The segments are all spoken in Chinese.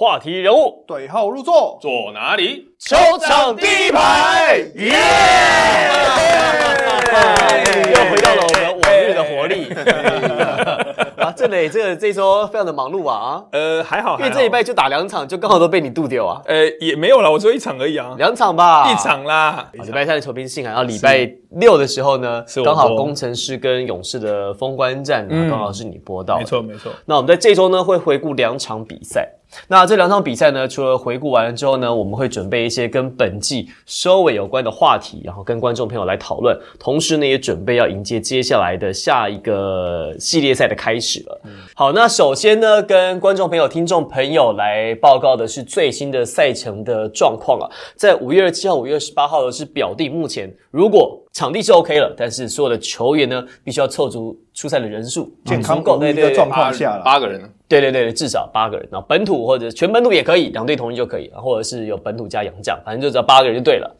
话题人物，对号入座，坐哪里？球场第一排，耶！又回到了我们往日的活力。啊，郑磊，这个这周非常的忙碌啊啊！呃，还好，因为这礼拜就打两场，就刚好都被你渡掉啊。呃也没有了，我只有一场而已啊，两场吧，一场啦。好礼拜三的球评信函，然后礼拜六的时候呢刚好工程师跟勇士的封关战，嗯刚好是你播到的。没错没错，那我们在这周呢会回顾两场比赛。那这两场比赛呢，除了回顾完了之后呢，我们会准备一些跟本季收尾有关的话题，然后跟观众朋友来讨论。同时呢，也准备要迎接接下来的下一个系列赛的开始了。好，那首先呢，跟观众朋友、听众朋友来报告的是最新的赛程的状况啊。在五月二十七号、五月二十八号的是表定，目前如果场地是 OK 了，但是所有的球员呢，必须要凑足出赛的人数，健康足够，的对对对状况下了。八个人，对对对，至少八个人，然后本土或者全本土也可以，两队同意就可以，或者是有本土加洋将，反正就只要八个人就对了。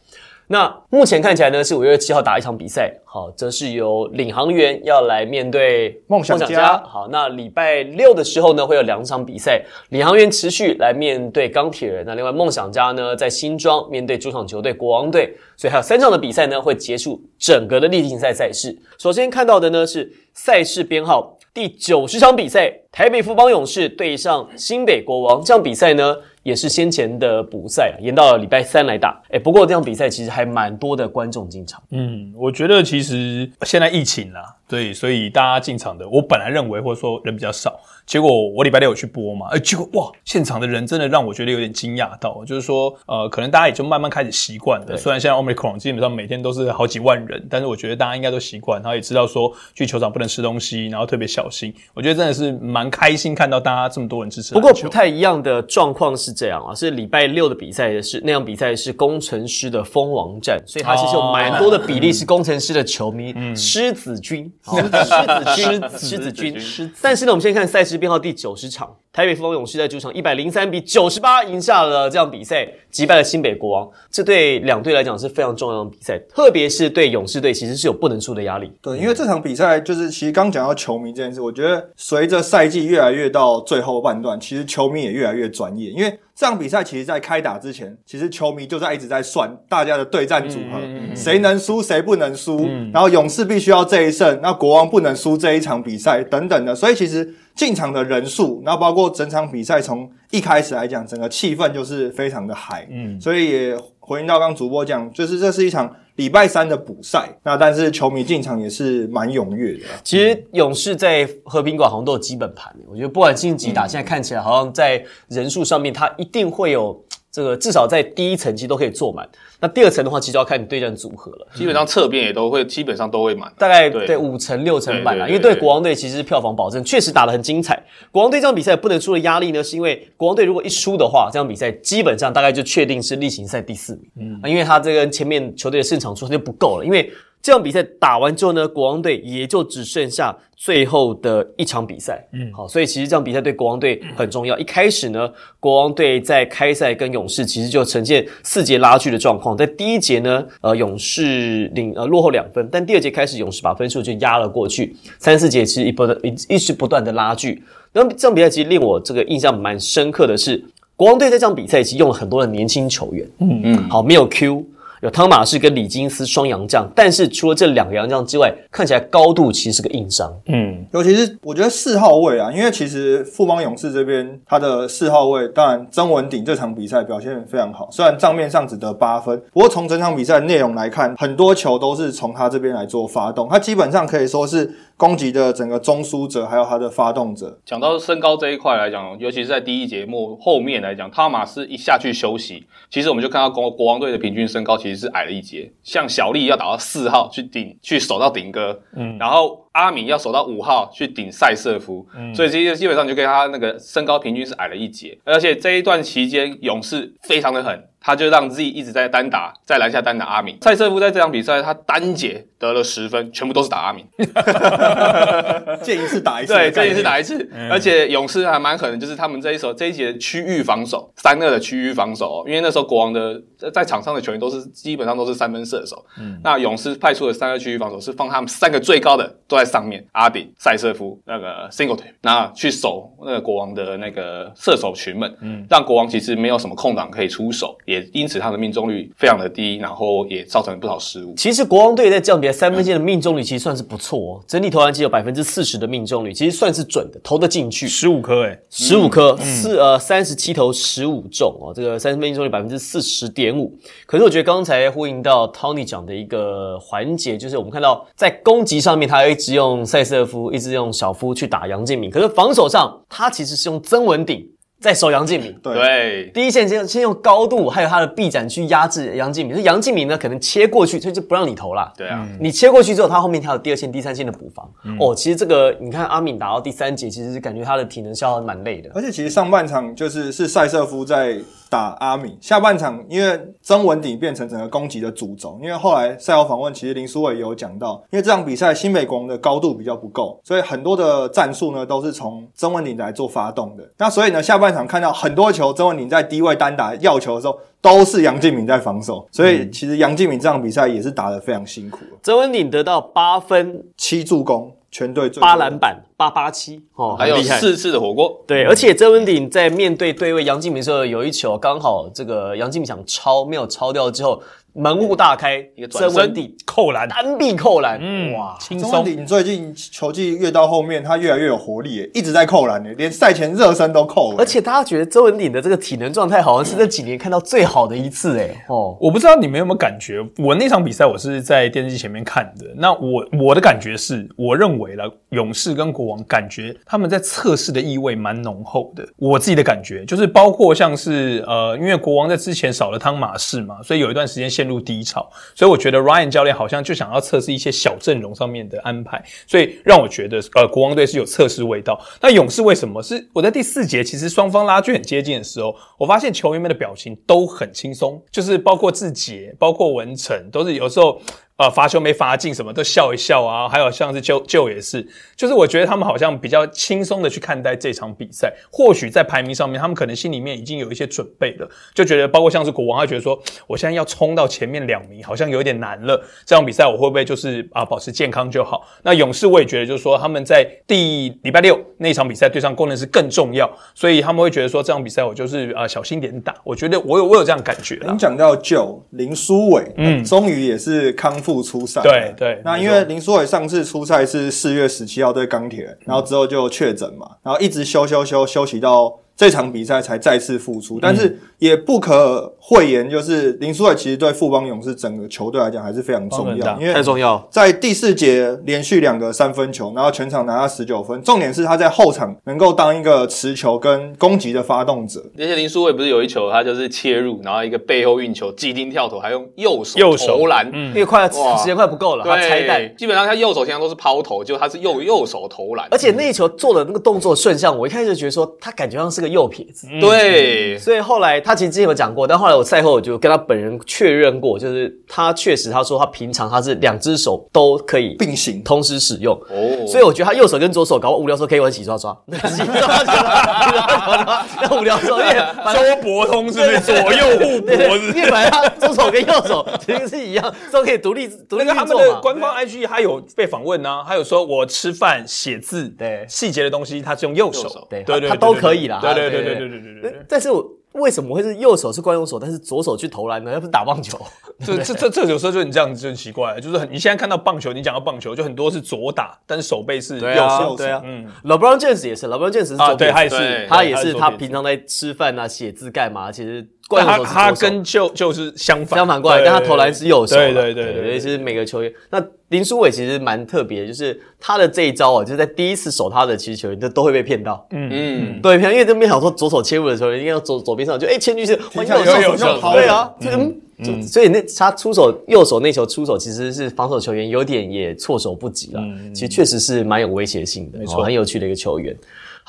那目前看起来呢，是五月七号打一场比赛，好，则是由领航员要来面对梦想家好，那礼拜六的时候呢，会有两场比赛，领航员持续来面对钢铁人，那另外梦想家呢，在新庄面对主场球队国王队，所以还有三场的比赛呢，会结束整个的例行赛赛事。首先看到的呢是赛事编号第九十场比赛，台北富邦勇士对上新北国王。这场比赛呢，也是先前的补赛啊，延到了礼拜三来打。哎，不过这场比赛其实还蛮多的观众进场。嗯，我觉得其实现在疫情啦，对，所以大家进场的，我本来认为或者说人比较少，结果我礼拜六有去播嘛，哎，结果哇，现场的人真的让我觉得有点惊讶到，就是说，呃，可能大家也就慢慢开始习惯了。虽然现在 Omicron 基本上每天都是好几万人，但是我觉得大家应该都习惯，然后也知道说去球场不能吃东西，然后特别小心。我觉得真的是蛮开心看到大家这么多人支持。不过不太一样的状况是这样啊，是礼拜六的比赛是那场比赛是工程师的蜂王战，所以它其实有蛮多的比例是工程师的球迷，狮子军，狮子军，狮子军，狮子。但是呢，我们先看赛事编号第九十场，台北富邦勇士在主场一百零三比九十八赢下了这场比赛，击败了新北国王。这对两队来讲是非常重要的比赛，特别是对勇士队其实是有不能输的压力。对，因为这场比赛就是，其实刚讲到球迷这件事，我觉得随着赛季越来越到最后半段，其实球迷也越来越专业。因为这场比赛其实，在开打之前，其实球迷就在一直在算大家的对战组合，谁能输，谁不能输，然后勇士必须要这一胜，那国王不能输这一场比赛等等的。所以其实进场的人数，然后包括整场比赛从一开始来讲，整个气氛就是非常的嗨。嗯，所以也回应到刚刚主播讲，就是这是一场礼拜三的补赛，那但是球迷进场也是蛮踊跃的啊。其实勇士在和平馆好像都有基本盘，我觉得不管晋级打，现在看起来好像在人数上面，他一定会有这个至少在第一层期都可以坐满。那第二层的话，其实就要看你对战组合了。基本上侧边也都会，基本上都会满。大概对对五成六成满啦，对对对因为对国王队其实票房保证确实打得很精彩。国王队这场比赛不能输的压力呢，是因为国王队如果一输的话，这场比赛基本上大概就确定是例行赛第四名。嗯，因为他这个前面球队的胜场数就不够了，因为这场比赛打完之后呢，国王队也就只剩下最后的一场比赛。嗯，好，所以其实这场比赛对国王队很重要。一开始呢，国王队在开赛跟勇士其实就呈现四节拉锯的状况，在第一节呢，呃，勇士领呃落后两分，但第二节开始勇士把分数就压了过去，三四节其实一不断一一直不断的拉锯。那么这场比赛其实令我这个印象蛮深刻的是，国王队在这场比赛其实用了很多的年轻球员，嗯嗯，好，没有 Q。有汤马士跟李金斯双洋将，但是除了这两个洋将之外，看起来高度其实是个硬伤。嗯，尤其是我觉得四号位啊，因为其实富邦勇士这边他的四号位，当然曾文鼎这场比赛表现非常好，虽然账面上只得八分，不过从整场比赛内容来看，很多球都是从他这边来做发动，他基本上可以说是攻击的整个中枢者，还有他的发动者。讲到身高这一块来讲，尤其是在第一节目后面来讲，汤马斯一下去休息，其实我们就看到国国王队的平均身高其实是矮了一截。像小丽要打到四号去顶去守到顶哥，嗯，然后阿米要守到五号去顶塞瑟夫，所以这些基本上就跟他那个身高平均是矮了一截。而且这一段期间，勇士非常的狠。他就让 Z 一直在单打，在篮下单打阿米。塞瑟夫在这场比赛，他单节得了十分，全部都是打阿米。见一次打一次，对，见一次打一次，而且勇士还蛮狠的，就是他们这一手这一节的区域防守，三二的区域防守、哦，因为那时候国王的在在场上的球员都是基本上都是三分射手，嗯，那勇士派出的三二区域防守是放他们三个最高的都在上面，阿顶、塞瑟夫、那个 Singleton，那去守那个国王的那个射手群们，嗯，让国王其实没有什么空档可以出手，也因此他的命中率非常的低，然后也造成了不少失误。其实国王队在这样比赛三分线的命中率其实算是不错哦，整体投篮机有百分之四十的命中率，其实算是准的，投得进去。十五颗哎，十五颗，四呃三十七投十五中哦，这个三分命中率百分之四十点五。可是我觉得刚才呼应到 Tony 讲的一个环节，就是我们看到在攻击上面，他一直用塞瑟夫，一直用小夫去打杨敬敏，可是防守上他其实是用曾文鼎在守杨敬敏。对对，第一线先先用高度还有他的臂展去压制杨敬敏，所以杨敬敏呢可能切过去，所以就不让你投了。对啊，你切过去之后，他后面还有第二线、第三线的补防。哦，其实这个你看阿敏打到第三节，其实是感觉他的体能消耗蛮累的。而且其实上半场就是是塞瑟夫在打阿米，下半场因为曾文鼎变成整个攻击的主轴，因为后来赛后访问，其实林书伟也有讲到，因为这场比赛新北国王的高度比较不够，所以很多的战术呢都是从曾文鼎来做发动的。那所以呢，下半场看到很多球，曾文鼎在低位单打要球的时候，都是杨敬敏在防守，所以其实杨敬敏这场比赛也是打得非常辛苦，曾文鼎得到八分、七助攻，全队最八篮板、八八七，哦，还有。四次的火锅，对，而且曾文鼎在面对对位杨敬敏的时候，有一球刚好这个杨敬敏想抄，没有抄掉之后，门户大开，一个转身曾文鼎扣篮，单臂扣篮，嗯，哇！轻松。你最近球技越到后面，他越来越有活力耶，一直在扣篮耶，连赛前热身都扣了。而且大家觉得周文鼎的这个体能状态，好像是这几年看到最好的一次，哎，哦，我不知道你们有没有感觉，我那场比赛我是在电视机前面看的。那我我的感觉是，我认为了勇士跟国王，感觉他们在测试的意味蛮浓厚的。我自己的感觉就是，包括像是呃，因为国王在之前少了汤马士嘛，所以有一段时间陷入低潮，所以我觉得 Ryan 教练好像就想要测试一些小阵容上面的安排，所以让我觉得呃，国王队是有测试味道。那勇士为什么是我在第四节，其实双方拉锯很接近的时候，我发现球员们的表情都很轻松，就是包括志杰，包括文成，都是有时候。呃，罚球没罚进，什么都笑一笑啊，还有像是就就也是，就是我觉得他们好像比较轻松的去看待这场比赛。或许在排名上面，他们可能心里面已经有一些准备了，就觉得包括像是国王，他觉得说，我现在要冲到前面两名，好像有点难了。这场比赛我会不会就是啊保持健康就好？那勇士我也觉得就是说，他们在第礼拜六那场比赛对上工程师更重要，所以他们会觉得说这场比赛我就是啊小心点打。我觉得我有我有这样感觉啦您。讲到九林书伟，嗯，终于也是康复出赛。对对那因为林书伟上次出赛是四月十七号对钢铁，然后之后就确诊嘛，然后一直休休休休息到这场比赛才再次复出，但是也不可讳言，就是林书伟其实对富邦勇士整个球队来讲还是非常重要，因为太重要。在第四节连续两个三分球，然后全场拿下十九分。重点是他在后场能够当一个持球跟攻击的发动者。而且林书伟不是有一球，他就是切入，然后一个背后运球，急停跳投，还用右手右手投篮，嗯因为快哇时间快不够了，他拆弹对，。基本上他右手经常都是抛投，就他是右右手投篮，而且那一球做的那个动作顺向，我一开始就觉得说他感觉像是个右撇子，对，所以后来他其实之前有讲过，但后来我赛后我就跟他本人确认过，就是他确实他说他平常他是两只手都可以并行。同时使用。哦，所以我觉得他右手跟左手，搞不好无聊的时候可以玩洗刷刷，洗刷刷，那无聊的时候，因为周伯通是不是左右互对搏？因为本来他左手跟右手其实是一样，都可以独立独立那个他们。的官方 IG 他有被访问呢、他有说我吃饭写字，对。细节的东西他是用右手，右手对对对，他都可以啦对对对对对对对。但是，我为什么会是右手是惯用手，但是左手去投篮呢？要不是打棒球，这这这这有时候就你这样子就很奇怪，就是你现在看到棒球，你讲到棒球，就很多是左打，但是手背是右。对啊，对啊，嗯，老布朗健士也是，老布朗健士啊，对，他也是，他也是，他平常在吃饭啊、写字干嘛，其实。但他他跟就就是相反，相反过来，但他投篮是右手啦。对对对对对，所以是每个球员，那林书伟其实蛮特别，就是他的这一招啊，就是在第一次守他的其实球员都都会被骗到，嗯。嗯，对，因为这边想说左手切入的时候，应该要左左边上，就哎切进去换右停下来手，右手对啊，就嗯。就所以那他出手右手那球出手，其实是防守球员有点也措手不及了。其实确实是蛮有威胁性的，没错。哦很有趣的一个球员。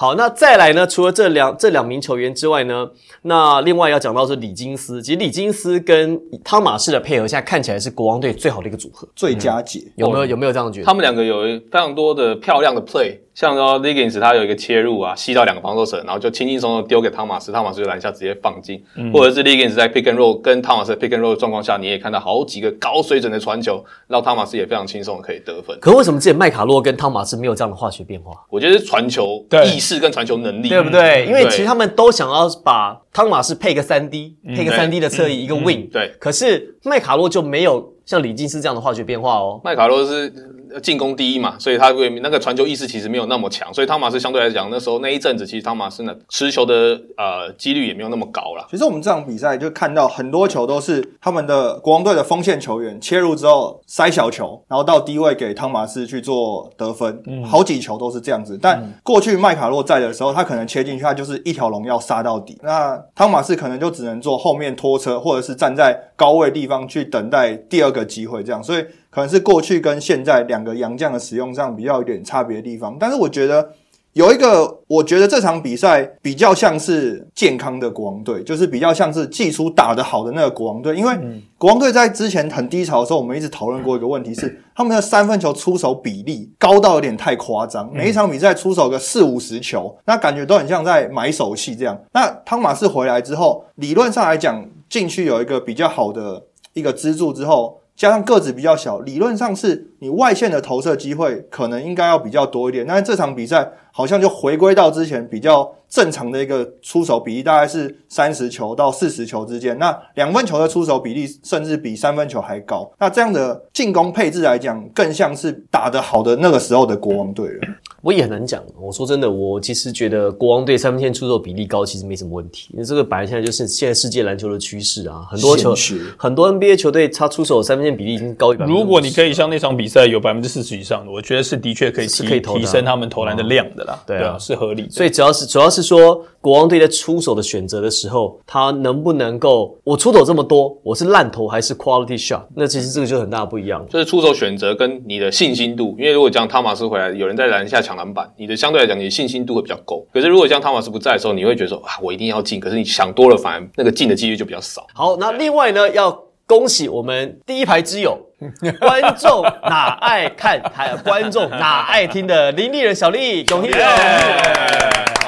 好，那再来呢？除了这两这两名球员之外呢，那另外要讲到是李金斯。其实李金斯跟汤马士的配合，现在看起来是国王队最好的一个组合。最佳解。有没有有没有这样觉得？他们两个有非常多的漂亮的 play，像说 Liggins 他有一个切入啊，吸到两个防守者，然后就轻轻松松丢给汤马斯，汤马斯就篮下直接放进，或者是 Liggins 在 pick and roll 跟汤马斯 pick and roll 的状况下，你也看到好几个高水准的传球，让汤马斯也非常轻松的可以得分。可为什么之前麦卡洛跟汤马斯没有这样的化学变化？我觉得是传球对意识跟传球能力，对不对？因为其实他们都想要把汤马斯配个三 D，配个三 D 的侧翼，一个 wing。对可是麦卡洛就没有像李金斯这样的化学变化哦。麦卡洛是呃进攻第一嘛，所以他会那个传球意识其实没有那么强，所以汤马斯相对来讲，那时候那一阵子其实汤马斯呢持球的呃几率也没有那么高了。其实我们这场比赛就看到很多球都是他们的国王队的锋线球员切入之后塞小球，然后到低位给汤马斯去做得分，好几球都是这样子。但过去麦卡洛在的时候，他可能切进去，他就是一条龙要杀到底。那汤马斯可能就只能做后面拖车，或者是站在高位地方去等待第二个机会，这样。所以可能是过去跟现在两个洋将的使用上比较有点差别的地方。但是我觉得。有一个，我觉得这场比赛比较像是健康的国王队，就是比较像是技术打得好的那个国王队。因为国王队在之前很低潮的时候，我们一直讨论过一个问题是，他们的三分球出手比例高到有点太夸张，每一场比赛出手个四五十球，那感觉都很像在买手戏这样。那汤马斯回来之后，理论上来讲，禁区有一个比较好的一个支柱之后。加上个子比较小，理论上是你外线的投射机会可能应该要比较多一点。但是这场比赛好像就回归到之前比较正常的一个出手比例，大概是三十球到四十球之间。那两分球的出手比例甚至比三分球还高。那这样的进攻配置来讲，更像是打得好的那个时候的国王队了。我也很难讲。我说真的，我其实觉得国王队三分线出手比例高，其实没什么问题。因为这个本来现在就是现在世界篮球的趋势啊，很多球很多 NBA 球队他出手三分线比例已经高一百。如果你可以像那场比赛有百分之四十以上的，我觉得是的确可以提提升他们投篮的量的啦。对啊是合理的。所以主要是主要是说，国王队在出手的选择的时候，他能不能够我出手这么多，我是烂投还是 quality shot？那其实这个就很大的不一样。就是出手选择跟你的信心度，因为如果讲汤马斯回来，有人在篮下抢篮板，你的相对来讲你的信心度会比较够。可是如果像汤马斯不在的时候，你会觉得说啊，我一定要进，可是你想多了，反而那个进的几率就比较少。好，那另外呢，要恭喜我们第一排之友，观众哪爱看，还有观众哪爱听的林立人小丽，恭喜你！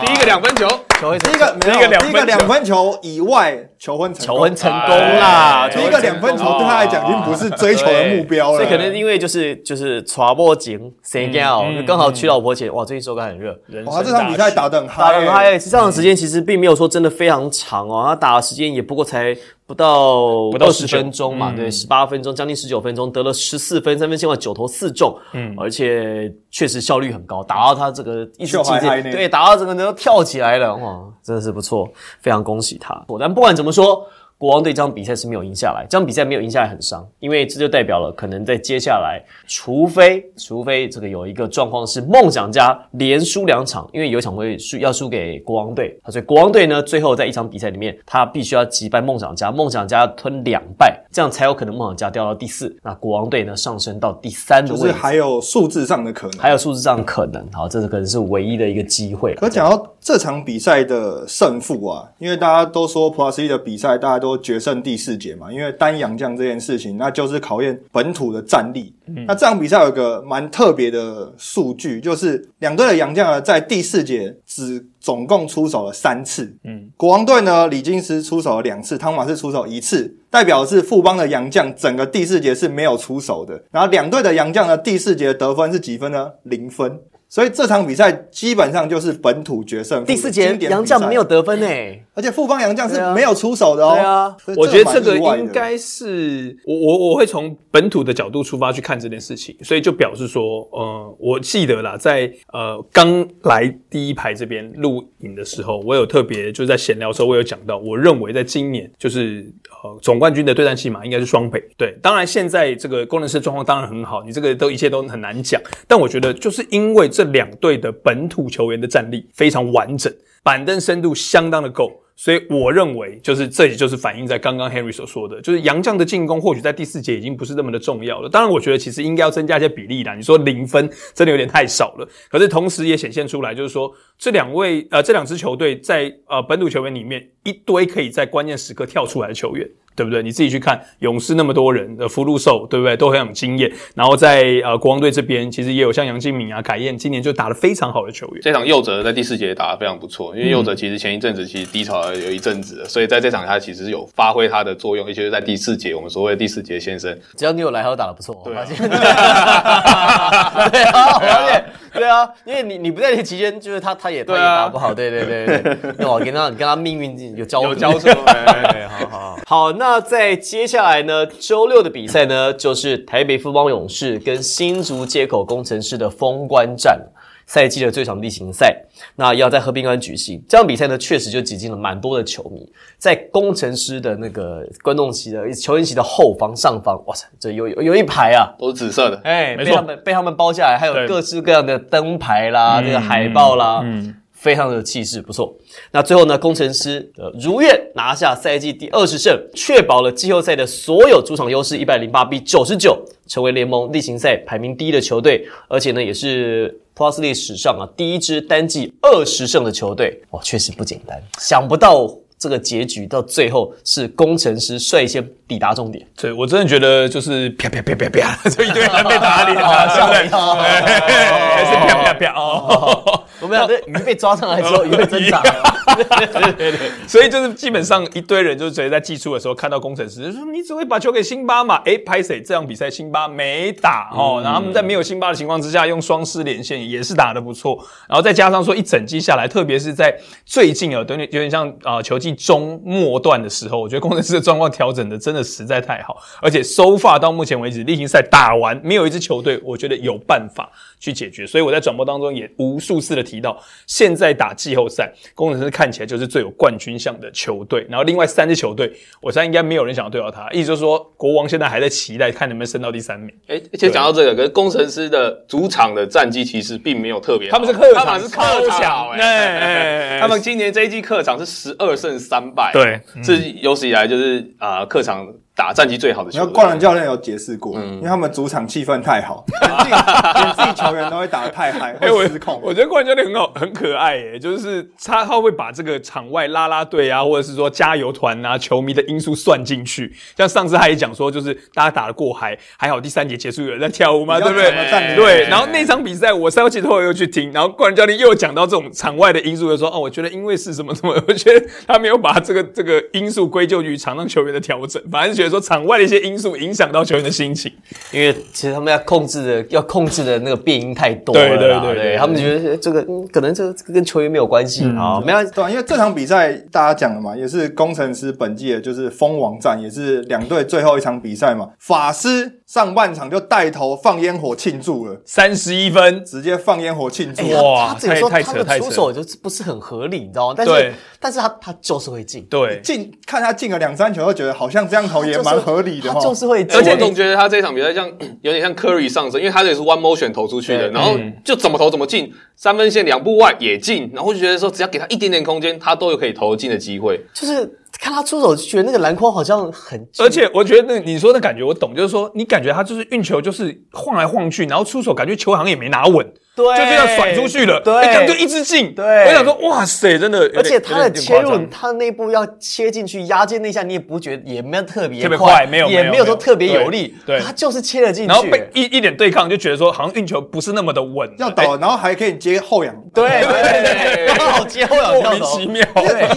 第一个两分球，球会第一个第一个两分球。第一个两分球以外求婚成功求婚成功啦，第一个两分球对他来讲已经不是追求的目标了，所以可能因为就是就是传播景谁掉，就刚好娶老婆前，哇，最近手感很热。哇，这场比赛打得很打嗨、得很嗨，这场时间其实并没有说真的非常长哦，他打的时间也不过才不到不到十分钟。嘛，对，十八分钟，将近十九分钟，得了十四分，三分线外九投四中，嗯，而且确实效率很高，打到他这个一直秀嗨嗨呢对，打到整个人都跳起来了，哇，真的是不错，非常恭喜他。但不管怎么说。国王队这场比赛是没有赢下来，这场比赛没有赢下来很伤，因为这就代表了可能在接下来，除非除非这个有一个状况是梦想家连输两场，因为有一场会输要输给国王队，所以国王队呢最后在一场比赛里面，他必须要击败梦想家，梦想家要吞两败，这样才有可能梦想家掉到第四，那国王队呢上升到第三的就是位置，还有数字上的可能。还有数字上可能，好，这是可能是唯一的一个机会。可讲到这场比赛的胜负啊，因为大家都说 Plus 一的比赛，大家都决胜第四节嘛，因为单洋将这件事情，那就是考验本土的战力。嗯那这场比赛有个蛮特别的数据，就是两队的洋将呢，在第四节只总共出手了三次。嗯，国王队呢，李金斯出手了两次，汤马士出手一次，代表是富邦的洋将整个第四节是没有出手的。然后两队的洋将呢，第四节得分是几分呢？零分。所以这场比赛基本上就是本土决胜第四节杨将没有，得分呢、而且富邦杨将是没有出手的哦。对啊我觉得这个应该是我我我会从本土的角度出发去看这件事情，所以就表示说，呃，我记得啦，在呃刚来第一排这边录影的时候，我有特别就是在闲聊的时候，我有讲到，我认为在今年就是呃总冠军的对战戏码应该是双北。对，当然现在这个工程师状况当然很好，你这个都一切都很难讲，但我觉得就是因为这两队的本土球员的战力非常完整，板凳深度相当的够。所以我认为，就是这也就是反映在刚刚 Henry 所说的，就是杨将的进攻或许在第四节已经不是那么的重要了。当然，我觉得其实应该要增加一些比例啦。你说零分真的有点太少了，可是同时也显现出来，就是说这两位呃这两支球队在呃本土球员里面一堆可以在关键时刻跳出来的球员。对不对？你自己去看勇士那么多人的福禄寿，对不对？都很有经验。然后在呃国王队这边，其实也有像杨敬敏啊、凯燕，今年就打得非常好的球员。这场右哲在第四节打得非常不错，因为右哲其实前一阵子其实低潮有一阵子，所以在这场他其实有发挥他的作用，尤其是在第四节，我们所谓的第四节先生，只要你有来，他都打得不错。对啊我发现 对啊，我发现 对啊，因为你你不在那期间，就是他他也他也打不好，对对对对，那我跟他你跟他命运有交 有合交错。哎好好好，好，那在接下来呢，周六的比赛呢，就是台北富邦勇士跟新竹接口工程师的封关战，赛季的最长例行赛，那要在和平馆举行。这场比赛呢，确实就挤进了蛮多的球迷，在工程师的那个观众席的球员席的后方上方，哇塞，这有有有一排啊。都是紫色的。哎，被他们被他们包下来，还有各式各样的灯牌啦，这个海报啦，嗯非常的气势，不错。那最后呢，工程师呃如愿拿下赛季第二十胜，确保了季后赛的所有主场优势，一百零八比九十九，成为联盟例行赛排名第一的球队，而且呢，也是 Plusly 史上啊第一支单季二十胜的球队，哇，确实不简单。想不到这个结局到最后是工程师率先抵达终点。对我真的觉得就是啪啪啪啪啪，就一堆人被打脸啊，对不对？哦还是啪啪啪哦。我们俩这鱼被抓上来之后，鱼会挣扎。所以就是基本上一堆人就是直接在季初的时候看到工程师，就说你只会把球给辛巴嘛？哎，拍谁这场比赛辛巴没打哦，然后他们在没有辛巴的情况之下，用双狮连线也是打得不错，然后再加上说一整季下来，特别是在最近啊，有点有点像啊、球季中末段的时候，我觉得工程师的状况调整的真的实在太好，而且收发到目前为止例行赛打完，没有一支球队我觉得有办法去解决，所以我在转播当中也无数次的提到，现在打季后赛，工程师看起来就是最有冠军相的球队。然后另外三支球队，我猜应该没有人想要对到他，意思就是说，国王现在还在期待看能不能升到第三名。哎，而且讲到这个，可是工程师的主场的战绩其实并没有特别好，他们是客场他们是客超场哎他们今年这一季客场是十二胜三败，对，是有史以来就是啊、呃客场打战绩最好的球队。你看冠伦教练有解释过，嗯因为他们主场气氛太好，连自己连自己球员都会打得太嗨，哎，我会失控。我觉得冠军教练很好，很可爱耶，就是他他会把这个场外拉拉队啊，或者是说加油团啊、球迷的因素算进去。像上次他也讲说，就是大家打得过嗨，还好第三节结束有人在跳舞嘛，对不对？对。然后那场比赛我赛后记者会又去听，然后冠军教练又讲到这种场外的因素，就说哦，我觉得因为是什么什么，我觉得他没有把这个这个因素归咎于场上球员的调整，反而是觉得说场外的一些因素影响到球员的心情。因为其实他们要控制的要控制的那个变音太多了啦，对对对对他们觉得这个嗯可能这个这个跟球员没有关系啊，没关系。对啊，因为这场比赛大家讲了嘛，也是工程师本季的就是封王战，也是两队最后一场比赛嘛。法师上半场就带头放烟火庆祝了，三十一分，直接放烟火庆祝。哇他这个时候太太他的扯太扯出手就是不是很合理，你知道吗？但是但是他他就是会进，对。进看他进了两三球，就觉得好像这样投也蛮合理的。就是会，而且我总觉得他这场比赛像有点像 Curry 上升，因为他这也是 one motion 投出去的，然后就怎么投怎么进，三分线两步外也进，然后就觉得说只要给他一点点空间，他都有可以投进的机会。就是看他出手就觉得那个篮筐好像很，而且我觉得那你说的感觉我懂，就是说你感觉他就是运球就是晃来晃去，然后出手感觉球好像也没拿稳，对就这样甩出去了，对哎感觉一直进。对我想说哇塞，真的，而且他的切入，他那一步要切进去压肩那下，你也不觉得也没有特别特别快没有也没有说特别有力，对对他就是切了进去，然后被一一点对抗就觉得说好像运球不是那么的稳，要倒，然后还可以接后仰。对对对，刚好接后仰哎莫跳投名其，妙。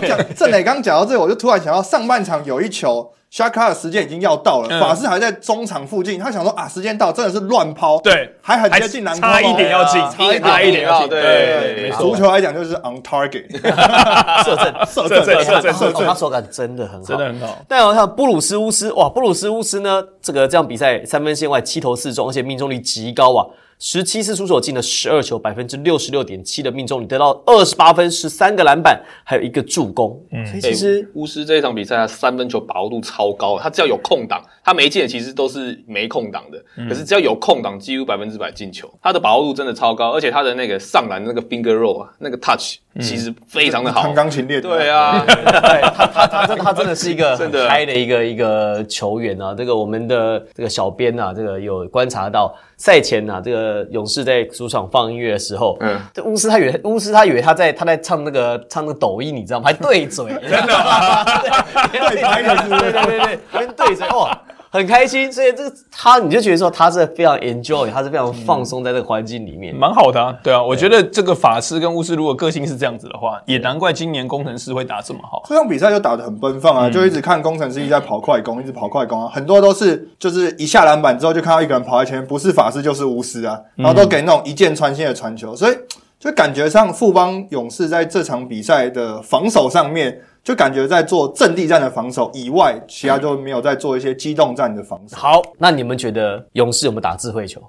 你讲郑磊刚讲到这个，我就突然想到上半场有一球。沙卡的时间已经要到了，嗯。法师还在中场附近，他想说啊，时间到，真的是乱抛，对。还很还接近篮差一点要进，差一点差一点要进，对对，没错，足球来讲就是 on target，射正射正射正射正哦他手感真的很好，真的很好。但我看布鲁斯乌斯，哇，布鲁斯乌斯呢，这个这样比赛三分线外七投四中，而且命中率极高啊，十七次出手进了十二球，百分之六十六点七的命中率，得到二十八分、十三个篮板，还有一个助攻。嗯，所以其实巫师这一场比赛，他三分球把握度超高，他只要有空档，他没进的其实都是没空档的，可是只要有空档，几乎百分之百进球，他的把握度真的超高，而且他的那个上篮那个 finger roll 啊，那个 touch 其实非常的好弹。钢琴练的对啊，对他他他真他真的是一个 真的嗨的一个一个球员啊。这个我们的这个小编啊，这个有观察到赛前啊，这个勇士在主场放音乐的时候，这巫师他以为巫师他以为他在他在唱那个唱那个抖音，你知道吗？还对嘴，真的 对 拍的是不是对对对对，跟对嘴哇。很开心，所以这个他你就觉得说他是非常 enjoy，他是非常放松在这个环境里面。蛮好的啊，对啊，我觉得这个法师跟巫师如果个性是这样子的话，也难怪今年工程师会打这么好。这场比赛就打得很奔放啊，就一直看工程师一直在跑快攻，一直跑快攻啊，很多都是就是一下篮板之后就看到一个人跑在前面，不是法师就是巫师啊，然后都给那种一箭穿心的传球，所以就感觉上富邦勇士在这场比赛的防守上面。就感觉在做阵地战的防守以外，其他就没有在做一些机动战的防守。好，那你们觉得勇士有没有打智慧球？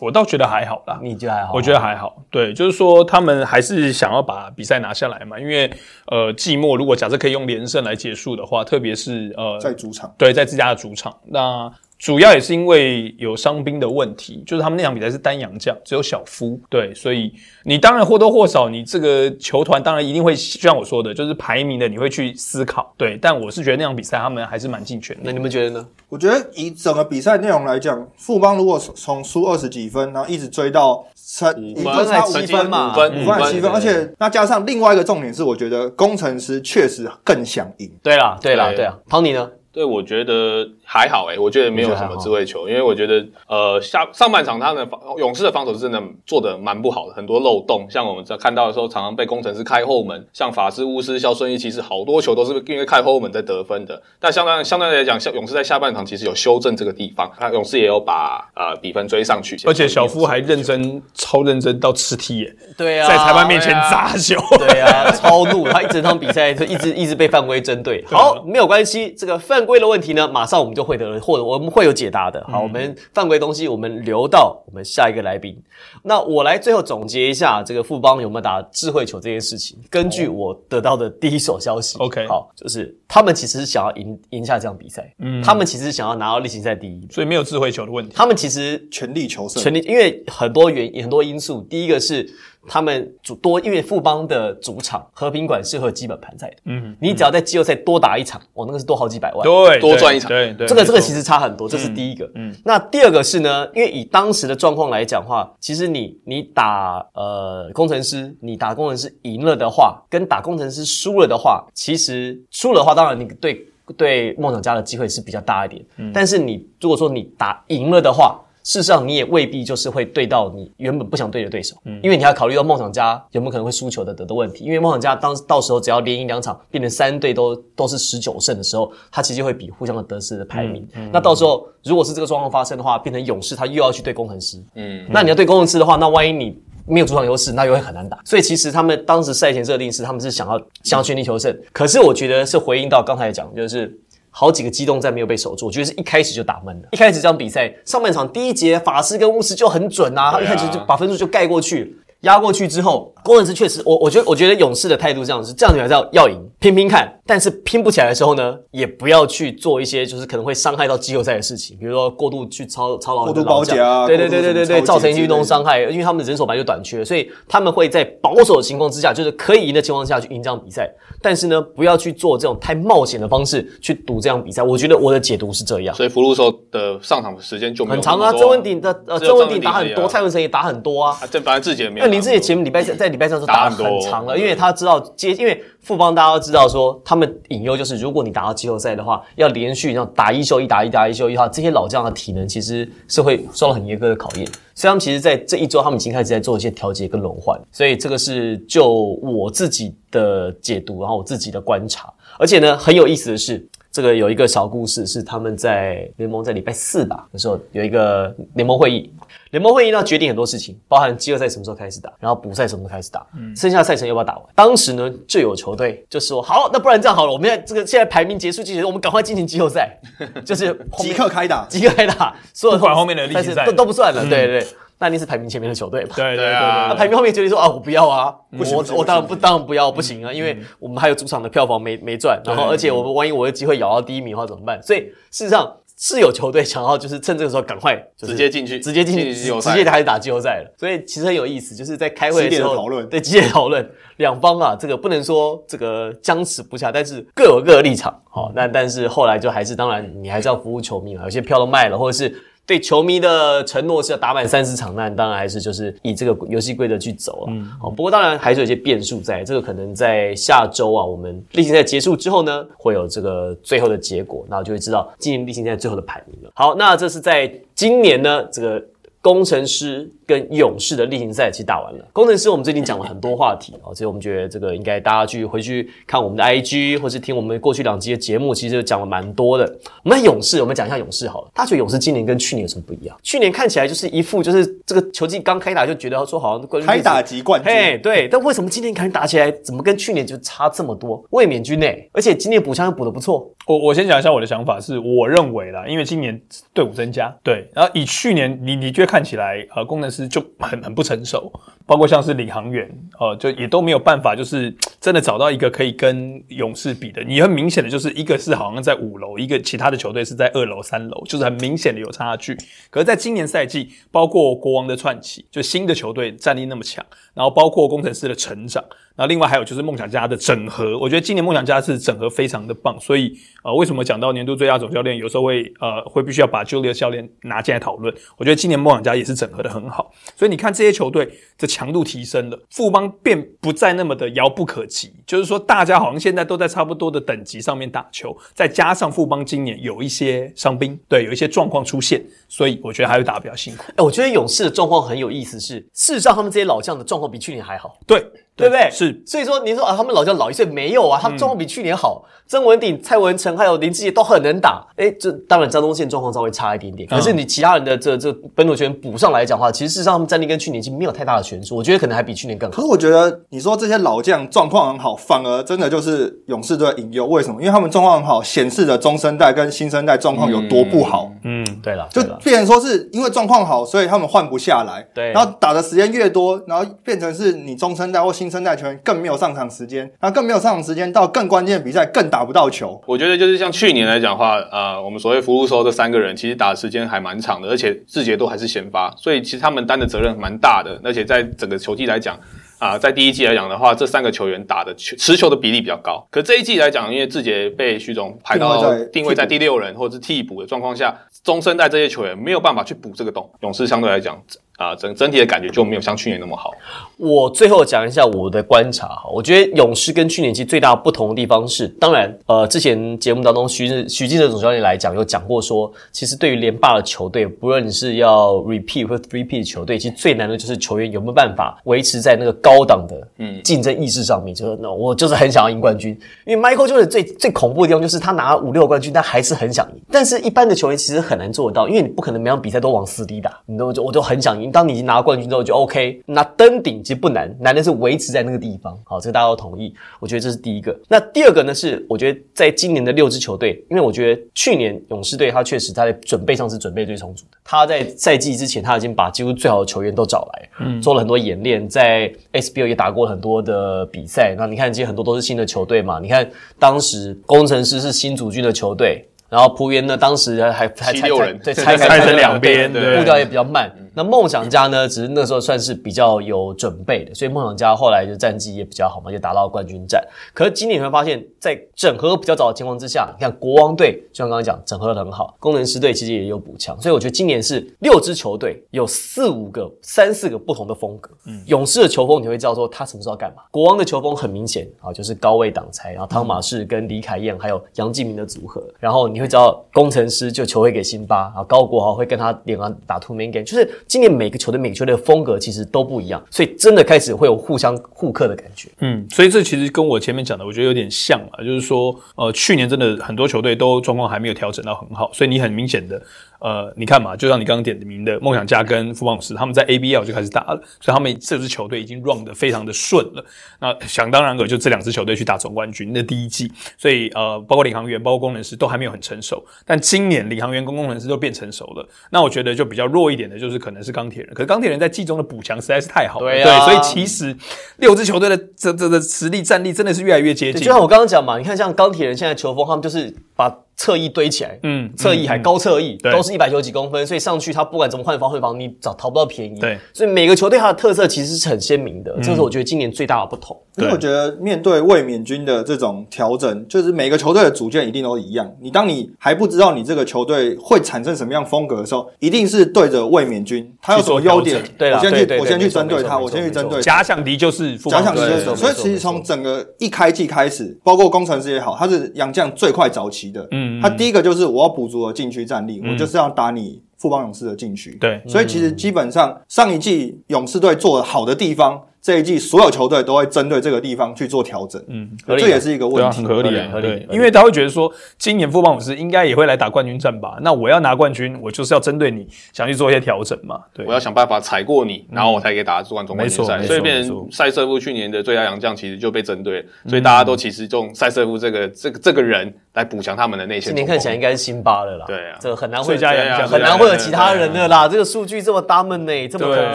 我倒觉得还好啦，你觉得还好？我觉得还好。对，就是说他们还是想要把比赛拿下来嘛，因为呃，季末如果假设可以用连胜来结束的话，特别是呃，在主场，对，在自家的主场，那。主要也是因为有伤兵的问题，就是他们那场比赛是单阳将，只有小夫，对，所以你当然或多或少，你这个球团当然一定会就像我说的，就是排名的你会去思考，对，但我是觉得那场比赛他们还是蛮尽全那。你们觉得呢？我觉得以整个比赛内容来讲，富邦如果从输二十几分，然后一直追到差一分分差七分嘛五分五分还七分，而且那加上另外一个重点是，我觉得工程师确实更想赢。对啦，对啦，对对啊。汤尼呢？对，我觉得还好诶、我觉得没有什么智慧球，因为我觉得呃下上半场他们的防勇士的防守是真的做的蛮不好的，很多漏洞，像我们在看到的时候，常常被工程师开后门，像法师、巫师、肖顺义，其实好多球都是因为开后门在得分的。但相当相对来讲，像勇士在下半场其实有修正这个地方，那，勇士也有把呃比分追上去，而且小夫还认真、超认真到吃踢耶，对啊，在裁判面前砸球。对啊，超怒，他一整场比赛就一直一直被犯规针对。好，没有关系，这个犯规的问题呢，马上我们就会得，或者我们会有解答的。好，我们犯规东西我们留到我们下一个来宾。那我来最后总结一下这个富邦有没有打智慧球这件事情。根据我得到的第一手消息 OK 好，就是他们其实是想要赢赢下这场比赛，嗯，他们其实是想要拿到例行赛第一，所以没有智慧球的问题。他们其实全力求胜，全力，因为很多原很多因素。第一个是他们主多，因为富邦的主场和平馆是会基本盘赛的，嗯，你只要在季后赛多打一场，哇，那个是多好几百万。对，多赚一场对对，这个这个其实实差很多，这是第一个。嗯，那第二个是呢，因为以当时的状况来讲话，其实你你打呃工程师，你打工程师赢了的话，跟打工程师输了的话，其实输了的话，当然你对对梦想家的机会是比较大一点。但是你如果说你打赢了的话，事实上你也未必就是会对到你原本不想对的对手，嗯因为你还要考虑到梦想家有没有可能会输球的得的问题。因为梦想家当到时候只要连赢两场，变成三队都都是十九胜的时候，他其实就会比互相的得失的排名。那到时候如果是这个状况发生的话，变成勇士他又要去对工程师，嗯，那你要对工程师的话，那万一你没有主场优势，那又会很难打。所以其实他们当时赛前设定是他们是想要想要全力求胜，可是我觉得是回应到刚才讲，就是。好几个机动战没有被守住，我觉得是一开始就打闷了。一开始这场比赛上半场第一节，法师跟巫师就很准啊，他一开始就把分数就盖过去，压过去之后，工程师确实，我我觉得我觉得勇士的态度这样子这样，子还是要要赢，拼拼看。但是拼不起来的时候呢，也不要去做一些就是可能会伤害到季后赛的事情，比如说过度去操操劳过度你的老包夹啊对对对对对造成一运动伤害，因为他们的人手本来就短缺，所以他们会在保守的情况之下，就是可以赢的情况下去赢这场比赛。但是呢，不要去做这种太冒险的方式去赌这场比赛。我觉得我的解读是这样。所以福禄寿的上场时间就没有很长啊，那么多曾文鼎的呃，周文鼎打很多，蔡文成也打很多啊。啊，这反正自己也没有。林志杰前面礼拜三在礼拜三的时候打很长了，因为他知道接，因为富邦大家都知道说，他们隐忧就是，如果你打到季后赛的话，要连续让打一休一打一打一休一的话，这些老将的体能其实是会受到很严格的考验。所以他们其实，在这一周，他们已经开始在做一些调节跟轮换。所以这个是就我自己的解读，然后我自己的观察。而且呢，很有意思的是，这个有一个小故事，是他们在联盟在礼拜四吧的时候有一个联盟会议，联盟会议呢决定很多事情，包含季后赛什么时候开始打，然后补赛什么时候开始打，剩下的赛程要不要打完。当时呢，就有球队就说，好，那不然这样好了，我们现在这个现在排名结束之前，我们赶快进行季后赛，就是 即刻开打。即刻开打，所有不管后面的例行赛都都不算了。对对对。那一定是排名前面的球队吧。对对对啊那排名后面决定说啊，我不要啊，我我当然不当然不要，不行啊，因为我们还有主场的票房没没赚，然后而且我们万一我有机会咬到第一名的话怎么办？所以事实上是有球队想要就是趁这个时候赶快直接进去直接进去，直接开始打季后赛了。所以其实很有意思，就是在开会的时候讨论对激烈讨论，两方啊，这个不能说这个僵持不下，但是各有各的立场。好、那但是后来就还是当然你还是要服务球迷嘛，有些票都卖了，或者是。对球迷的承诺是要打满三十场，那当然还是就是以这个游戏规则去走了。嗯，好，不过当然还是有一些变数在，这个可能在下周啊，我们例行赛结束之后呢，会有这个最后的结果，那就会知道今年例行赛最后的排名了。好，那这是在今年呢，这个工程师跟勇士的例行赛其实打完了。工程师我们最近讲了很多话题哦，所以我们觉得这个应该大家去回去看我们的 IG，或是听我们过去两集的节目，其实讲了蛮多的。我们勇士，我们讲一下勇士好了。大家觉得勇士今年跟去年有什么不一样？去年看起来就是一副就是这个球季刚开打就觉得说好像冠军开打即冠军，嘿，对，但为什么今年开始打起来，怎么跟去年就差这么多？卫冕军呢？而且今年补枪又补的不错，我我先讲一下我的想法，是我认为啦，因为今年队伍增加，对，然后以去年你你觉得看起来呃工程师就很很不成熟，包括像是领航员，呃，就也都没有办法，就是真的找到一个可以跟勇士比的。你很明显的就是一个是好像在五楼，一个其他的球队是在二楼、三楼，就是很明显的有差距。可是，在今年赛季，包括国王的串起，就新的球队战力那么强，然后包括工程师的成长，然后另外还有就是梦想家的整合，我觉得今年梦想家是整合非常的棒，所以呃，为什么讲到年度最佳总教练，有时候会呃会必须要把 Julius 教练拿进来讨论？我觉得今年梦想家也是整合的很好，所以你看这些球队的强度提升了，富邦便不再那么的遥不可及，就是说大家好像现在都在差不多的等级上面打球，再加上富邦今年有一些伤兵，对，有一些状况出现，所以我觉得还会打得比较辛苦。哎，我觉得勇士的状况很有意思是，事实上他们这些老将的状况比去年还好。对，对不对？是，所以说您说啊，他们老将老一岁没有啊，他们状况比去年好。曾文鼎、蔡文成还有林志杰都很能打。哎，这当然张东宪状况稍微差一点点，可是你其他人的这这本土球员补上来讲的话，其实事实上他们战力跟去年已经没有太大的悬殊，我觉得可能还比去年更好可。是我觉得你说这些老将状况很好，反而真的就是勇士队的隐忧。为什么？因为他们状况很好，显示着中生代跟新生代状况有多不好。嗯，对了，就变成说是因为状况好，所以他们换不下来。对然后打的时间越多，然后变成是你中生代或新生代球员更没有上场时间，那更没有上场时间，到更关键的比赛更打不到球。我觉得就是像去年来讲的话，呃，我们所谓福禄寿这三个人，其实打的时间还蛮长的，而且志杰都还是先发，所以其实他们担的责任蛮大的，而且在整个球季来讲。啊、在第一季来讲的话，这三个球员打的球持球的比例比较高。可这一季来讲，因为志杰被徐总排到定位在定位在第六人或者是替补的状况下，中生代这些球员没有办法去补这个洞。勇士相对来讲，啊、整整体的感觉就没有像去年那么好。我最后讲一下我的观察哈，我觉得勇士跟去年其实最大不同的地方是，当然，呃，之前节目当中徐志徐记者总教练来讲有讲过说，其实对于连霸的球队，不论你是要 repeat 或 repeat 的球队，其实最难的就是球员有没有办法维持在那个高档的嗯。竞争意识上面，就是那我就是很想要赢冠军，因为 Michael Jordan 最最恐怖的地方就是他拿了五六个冠军，他还是很想赢，但是一般的球员其实很难做得到，因为你不可能每场比赛都往死里打，你都就我就很想赢，当你已经拿到冠军之后就 OK，那登顶其实不难，难的是维持在那个地方。好，这个大家都同意。我觉得这是第一个。那第二个呢是，我觉得在今年的六支球队，因为我觉得去年勇士队他确实他在准备上是准备最充足的。他在赛季之前他已经把几乎最好的球员都找来，嗯，做了很多演练，在 SBL 也打过很多的比赛。那你看，其实很多都是新的球队嘛。你看当时工程师是新组军的球队。然后浦原呢，当时还还还七六人对 拆开拆成两边步调也比较慢。那梦想家呢，只是那时候算是比较有准备的，所以梦想家后来就战绩也比较好嘛，就打到冠军战。可是今年你会发现，在整合比较早的情况之下，你看国王队，就像刚刚讲，整合的很好，工程师队其实也有补强，所以我觉得今年是六支球队有四五个、三四个不同的风格。嗯，勇士的球风你会知道说他什么时候要干嘛，国王的球风很明显啊，就是高位挡拆，然后汤马士跟李凯燕还有杨敬明的组合，然后你会知道工程师就球会给辛巴，然后高国豪会跟他脸上打 two man game，就是今年每个球队每个球队的风格其实都不一样，所以真的开始会有互相互克的感觉。嗯，所以这其实跟我前面讲的，我觉得有点像啊，就是说，呃，去年真的很多球队都状况还没有调整到很好，所以你很明显的，呃，你看嘛，就像你刚刚点名的梦想家跟富邦勇士，他们在 ABL 就开始打了，所以他们这支球队已经 run 的非常的顺了。那想当然了，就这两支球队去打总冠军的第一季，所以呃，包括领航员、包括工程师都还没有很成熟。但今年领航员跟工程师都变成熟了，那我觉得就比较弱一点的，就是可能是钢铁人。可是钢铁人在季中的补强实在是太好了，对啊所以其实六支球队的这这的实力战力真的是越来越接近。就像我刚刚讲嘛，你看像钢铁人现在球风，他们就是把侧翼堆起来，嗯侧翼还高侧翼，对都是一百九几公分，所以上去他不管怎么换防换防，你找讨不到便宜。对，所以每个球队它的特色其实是很鲜明的，这是我觉得今年最大的不同。因为我觉得面对卫冕军的这种调整，就是每个球队的主见一定都一样。你当你还不知道你这个球队会产生什么样风格的时候，一定是对着卫冕军，他有什么优点对啦我先去我先去针对他，我先去针对他假想敌就是假想敌所以其实从整个一开季开始，包括工程师也好，他是杨将最快早期的。嗯嗯他第一个就是我要补足了禁区战力，我就是要打你富邦勇士的禁区。对。所以其实基本上上一季勇士队做的好的地方，这一季所有球队都会针对这个地方去做调整。嗯，这也是一个问题。很合理啊，合理合理，因为他会觉得说，今年富邦勇士应该也会来打冠军战吧？那我要拿冠军，我就是要针对你，想去做一些调整嘛。对。我，要想办法踩过你，然后我才可以打总冠军。赛，没错所以变成塞瑟夫去年的最佳洋将其实就被针对，所以大家都其实用塞瑟夫这个这个这个人来补强他们的内线。今年看起来应该是辛巴了啦，对啊。这个很难会最佳洋将很难会有其他人的啦。这个数据这么 dominate，这么对统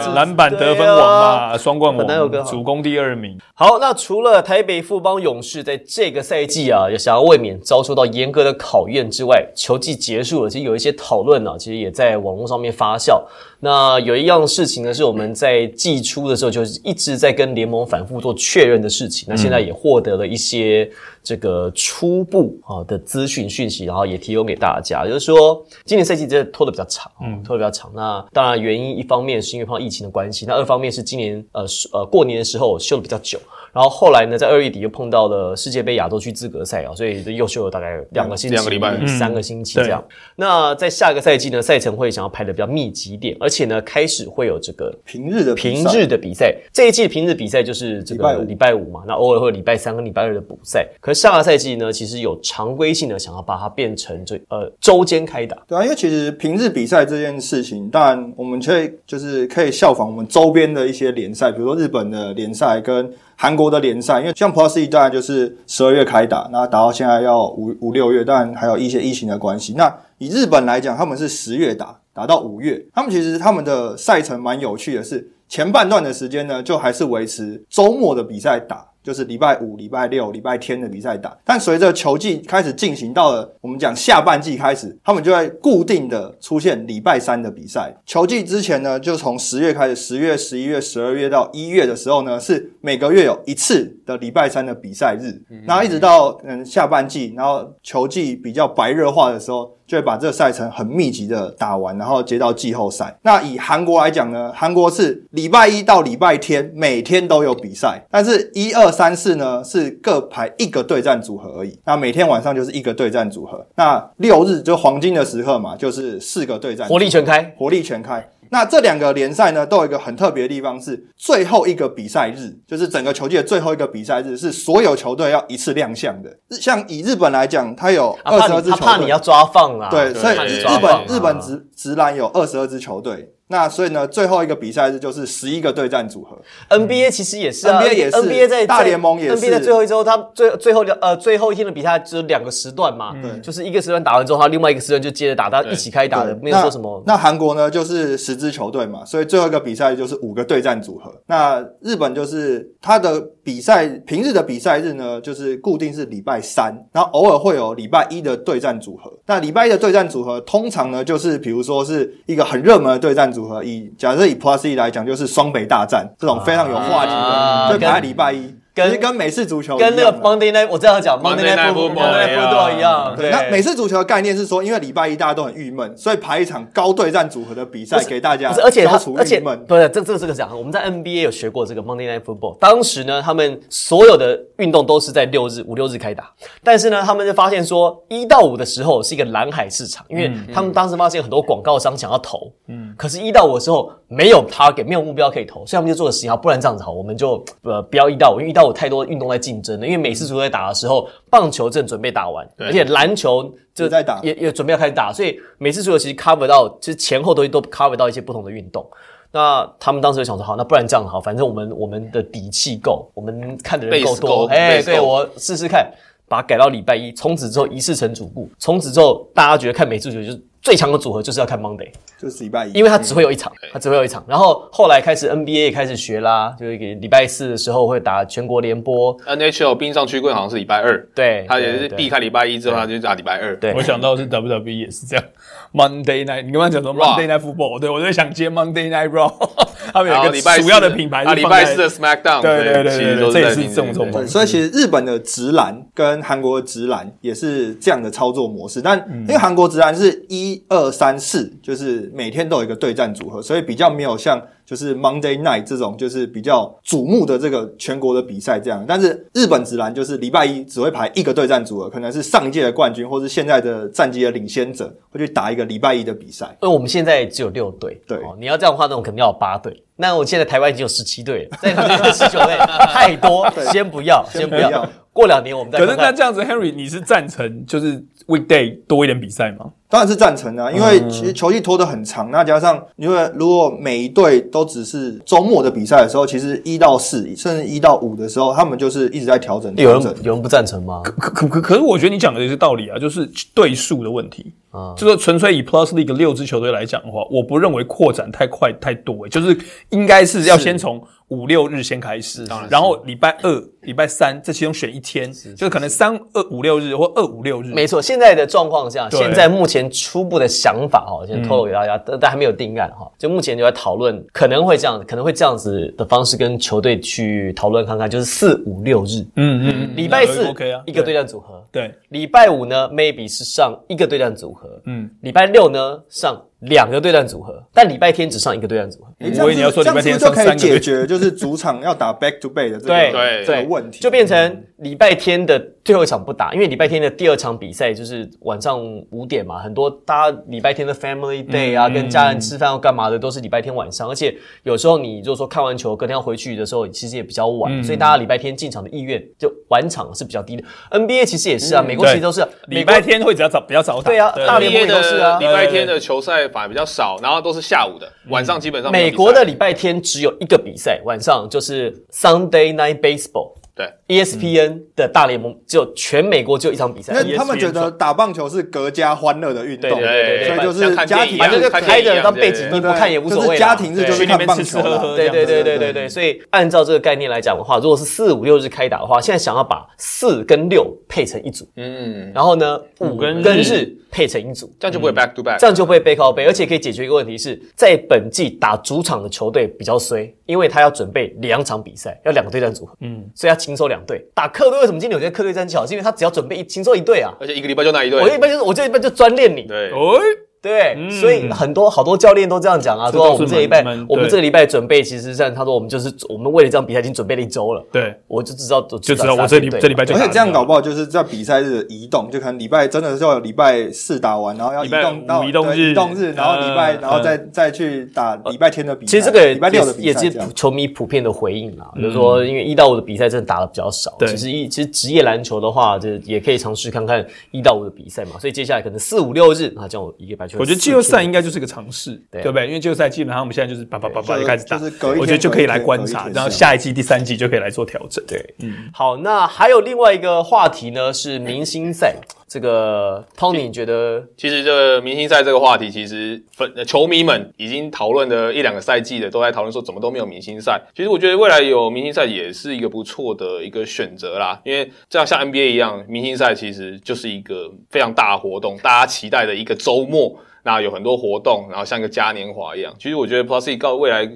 治，篮板得分王嘛，双冠很主攻第二名。好，那除了台北富邦勇士在这个赛季啊，也想要卫冕遭受到严格的考验之外，球季结束了，其实有一些讨论呢，其实也在网络上面发酵。那有一样事情呢，是我们在季初的时候就是一直在跟联盟反复做确认的事情。那现在也获得了一些这个初步啊的资讯讯息，然后也提供给大家，就是说今年赛季真的拖得比较长，嗯，拖得比较长。那当然原因一方面是因为碰到疫情的关系，那二方面是今年呃呃过年的时候休的比较久。然后后来呢，在二月底又碰到了世界杯亚洲区资格赛啊，所以又休了大概两个星期、两个礼拜。三个星期这样。那在下个赛季呢，赛程会想要排的比较密集一点，而且呢，开始会有这个平日的比平赛日的比赛，这一季平日比赛就是这礼拜五。个礼拜五嘛，那偶尔会有礼拜三跟礼拜二的补赛。可是下个赛季呢，其实有常规性的想要把它变成这呃周间开打，对啊，因为其实平日比赛这件事情，当然我们可以就是可以效仿我们周边的一些联赛，比如说日本的联赛跟韩国的联赛，因为像 Plus 一当然就是十二月开打，那打到现在要五五六月，当然还有一些疫情的关系。那以日本来讲，他们是十月打，打到五月，他们其实他们的赛程蛮有趣的是，前半段的时间呢，就还是维持周末的比赛打。就是礼拜五、礼拜六、礼拜天的比赛打，但随着球季开始进行到了我们讲下半季开始，他们就会固定的出现礼拜三的比赛。球季之前呢，就从十月开始，十月、十一月、十二月到一月的时候呢，是每个月有一次的礼拜三的比赛日，然后一直到嗯下半季，然后球季比较白热化的时候。就会把这个赛程很密集的打完，然后接到季后赛。那以韩国来讲呢，韩国是礼拜一到礼拜天每天都有比赛，但是一二三四呢是各排一个对战组合而已。那每天晚上就是一个对战组合。那六日就黄金的时刻嘛，就是四个对战火力全开。火力全开。那这两个联赛呢，都有一个很特别的地方是，最后一个比赛日，就是整个球季的最后一个比赛日，是所有球队要一次亮相的。像以日本来讲，它有啊，二十二支球队，怕你要抓放啦，对，所以日本日本啊直直男有二十二支球队，那所以呢，最后一个比赛日就是十一个对战组合。NBA 其实也是啊 NBA 也是 NBA 在大联盟也是 NBA 在最后一周，他最最后两呃最后一天的比赛只有两个时段嘛，对就是一个时段打完之后，他另外一个时段就接着打，他一起开打的，没有说什么。那那韩国呢，就是十支球队嘛，所以最后一个比赛就是五个对战组合。那日本就是他的比赛平日的比赛日呢，就是固定是礼拜三，然后偶尔会有礼拜一的对战组合。那礼拜一的对战组合通常呢，就是比如说是一个很热门的对战组合，以假设以 Plus E 来讲，就是双北大战这种非常有话题的，啊就排在礼拜一。跟跟美式足球跟那个 Monday Night 我这样讲 Monday Night Football Football Monday Night Football 一样，对，那美式足球的概念是说，因为礼拜一大家都很郁闷，所以排一场高对战组合的比赛给大家不是，而且他消除而且郁闷。不是这这个这个讲，我们在 NBA 有学过这个 Monday Night Football。当时呢，他们所有的运动都是在六日五六日开打，但是呢，他们就发现说一到五的时候是一个蓝海市场，因为他们当时发现很多广告商想要投，嗯，可是一到五的时候没有 target 没有目标可以投，所以他们就做了实验，好不然这样子好，我们就呃不要一到五，因为一到五有太多运动在竞争了，因为美式足球在打的时候，棒球正准备打完，而且篮球就在打。也也准备要开始打，所以美式足球其实 cover 到，其实前后都都 cover 到一些不同的运动。那他们当时就想说，好，那不然这样好，反正我们我们的底气够，我们看的人够多，哎对我试试看，把它改到礼拜一，从此之后一次成主顾，从此之后大家觉得看美式足球就是最强的组合就是要看 Monday。就是礼拜一，因为他只会有一场，他只会有一场。然后后来开始 NBA 也开始学啦，就是给礼拜四的时候会打全国联播，NHL 冰上曲棍好像是礼拜二，对，他也是避开礼拜一之后，他就打礼拜二。对。我想到是 WWE 也是这样，Monday Night，你刚刚讲说 Monday Night Football，对我在想接 Monday Night Raw，他们有一个主要的品牌礼拜四的 SmackDown，对对对对这也是这种状况对，所以其实日本的直男跟韩国的直男也是这样的操作模式，但因为韩国直男是一一二三四，就是每天都有一个对战组合，所以比较没有像就是 Monday Night 这种就是比较瞩目的这个全国的比赛这样。但是日本直男就是礼拜一只会排一个对战组合，可能是上一届的冠军或是现在的战绩的领先者，会去打一个礼拜一的比赛。因为我们现在只有六队，对哦，你要这样的话，那我肯定要有八队。那我现在台湾已经有十七队了，在那边十九队 太多，先不要，先不要先不要。过两年我们再可是。那这样子，Henry，你是赞成就是 weekday 多一点比赛吗？当然是赞成啊，因为其实球季拖得很长，那加上因为如果每一队都只是周末的比赛的时候，其实一到四甚至一到五的时候，他们就是一直在调整有。人有人不赞成吗？可可可可是我觉得你讲的也是道理啊，就是对数的问题。啊就是纯粹以 Plus League 六支球队来讲的话，我不认为扩展太快太多、欸，就是应该是要先从五六日先开始，当然后礼拜二、礼拜三这其中选一天，就是可能三二五六日或二五六日。没错，现在的状况下，对。现在目前初步的想法哈，先透露给大家，但但还没有定案哈。就目前就在讨论，可能会这样，可能会这样子的方式跟球队去讨论看看，就是四五六日，嗯嗯嗯，礼拜四 OK 啊，一个对战组合，对，礼拜五呢，maybe 是上一个对战组合，嗯，礼拜六呢上两个对战组合，但礼拜天只上一个对战组合。诶我以为你要说这样礼拜天就可以上三个解决，就是主场要打 back to back 的这个对对。这个问题，就变成礼拜天的最后一场不打，因为礼拜天的第二场比赛就是晚上五点嘛，很多大家礼拜天的 family day 啊，跟家人吃饭要干嘛的都是礼拜天晚上，而且有时候你如果说看完球隔天要回去的时候，其实也比较晚，所以大家礼拜天进场的意愿就晚场是比较低的。NBA 其实也是啊，美国其实都是啊礼拜。天会比较早比较早打。对啊大联盟 NBA 也都是啊礼拜天的球赛反而比较少，然后都是下午的，晚上基本上美国的礼拜天只有一个比赛，晚上就是 Sunday Night Baseball。对 ESPN 的大联盟只有全美国只有一场比赛。因，为他们觉得打棒球是隔家欢乐的运动，对对对对所以就是家庭反正就开着当背景音对对不看也无所谓家庭日就是去那边看棒球吃吃喝喝。对对对对对。对对，所以按照这个概念来讲的话，如果是四五六日开打的话，现在想要把四跟六配成一组，嗯，然后呢五跟跟日。日配成一组，这样就不会 back to back，这样就不会背靠背，而且可以解决一个问题是，在本季打主场的球队比较衰，因为他要准备两场比赛，要两个对战组合，嗯，所以要轻收两队。打客队为什么今天有些客队战绩好？是因为他只要准备一轻松一队啊。而且一个礼拜就那一队我，一般就是我这一般就专练你，对，哦，对，所以很多好多教练都这样讲啊，说我们这个礼拜蛮蛮，我们这个礼拜准备，其实上他说我们就是我们为了这场比赛已经准备了一周了，对，我就知道就就知道我这礼这礼拜就而且这样搞不好就是在比赛日的移动，就可能礼拜真的是要有礼拜四打完，然后要移动到移动日移动日，然后礼拜，嗯然后再再去打礼拜天的比赛。其实这个礼拜六的比也是球迷普遍的回应啦，就是说，因为一到五的比赛真的打的比较少。对。其实一其实职业篮球的话，就也可以尝试看看一到五的比赛嘛。所以接下来可能四五六日啊，这样我一个礼拜就我觉得季后赛应该就是个尝试，对对不对？因为季后赛基本上我们现在就是叭叭叭叭就开始打，我觉得就可以来观察，然后下一季、第三季就可以来做调整。对，嗯好，那还有另外一个话题呢，是明星赛。这个 Tony 你觉得其实这个明星赛这个话题，其实粉呃球迷们已经讨论了一两个赛季了，都在讨论说怎么都没有明星赛。其实我觉得未来有明星赛也是一个不错的一个选择啦，因为这样像 NBA 一样，明星赛其实就是一个非常大的活动，大家期待的一个周末。那有很多活动，然后像一个嘉年华一样。其实我觉得 Plus E 告未来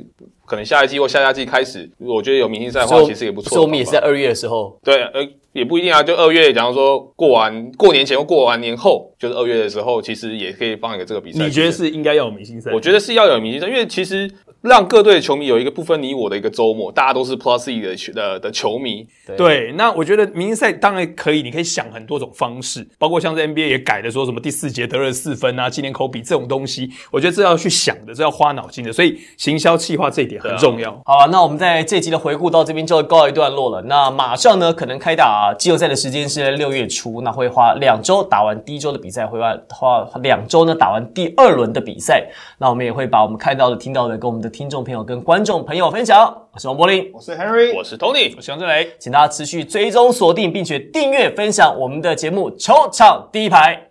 可能下一季或下下季开始，我觉得有明星赛的话，其实也不错的所以我们也是在二月的时候，对，呃，也不一定啊。就二月，假如说过完过年前或过完年后，就是二月的时候，其实也可以放一个这个比赛。你觉得？是应该要有明星赛？我觉得是要有明星赛，因为其实让各队的球迷有一个不分你我的一个周末，大家都是 Plus E 的球的的球迷。对，那我觉得明星赛当然可以，你可以想很多种方式，包括像是 NBA 也改的说什么第四节得了四分啊，纪念科比这种东西，我觉得这要去想的，这要花脑筋的，所以行销企划这一点很重要。好啊，那我们在这集的回顾到这边就告一段落了。那马上呢，可能开打季后赛的时间是在六月初，那会花两周打完第一周的比赛，会花花两周呢打完第二轮的比赛。那我们也会把我们看到的、听到的跟我们的听众朋友、跟观众朋友分享。我是王柏林，我是 Henry，我是 Tony，我是杨振雷，请大家持续追踪、锁定，并且订阅、分享我们的节目《球场第一排》。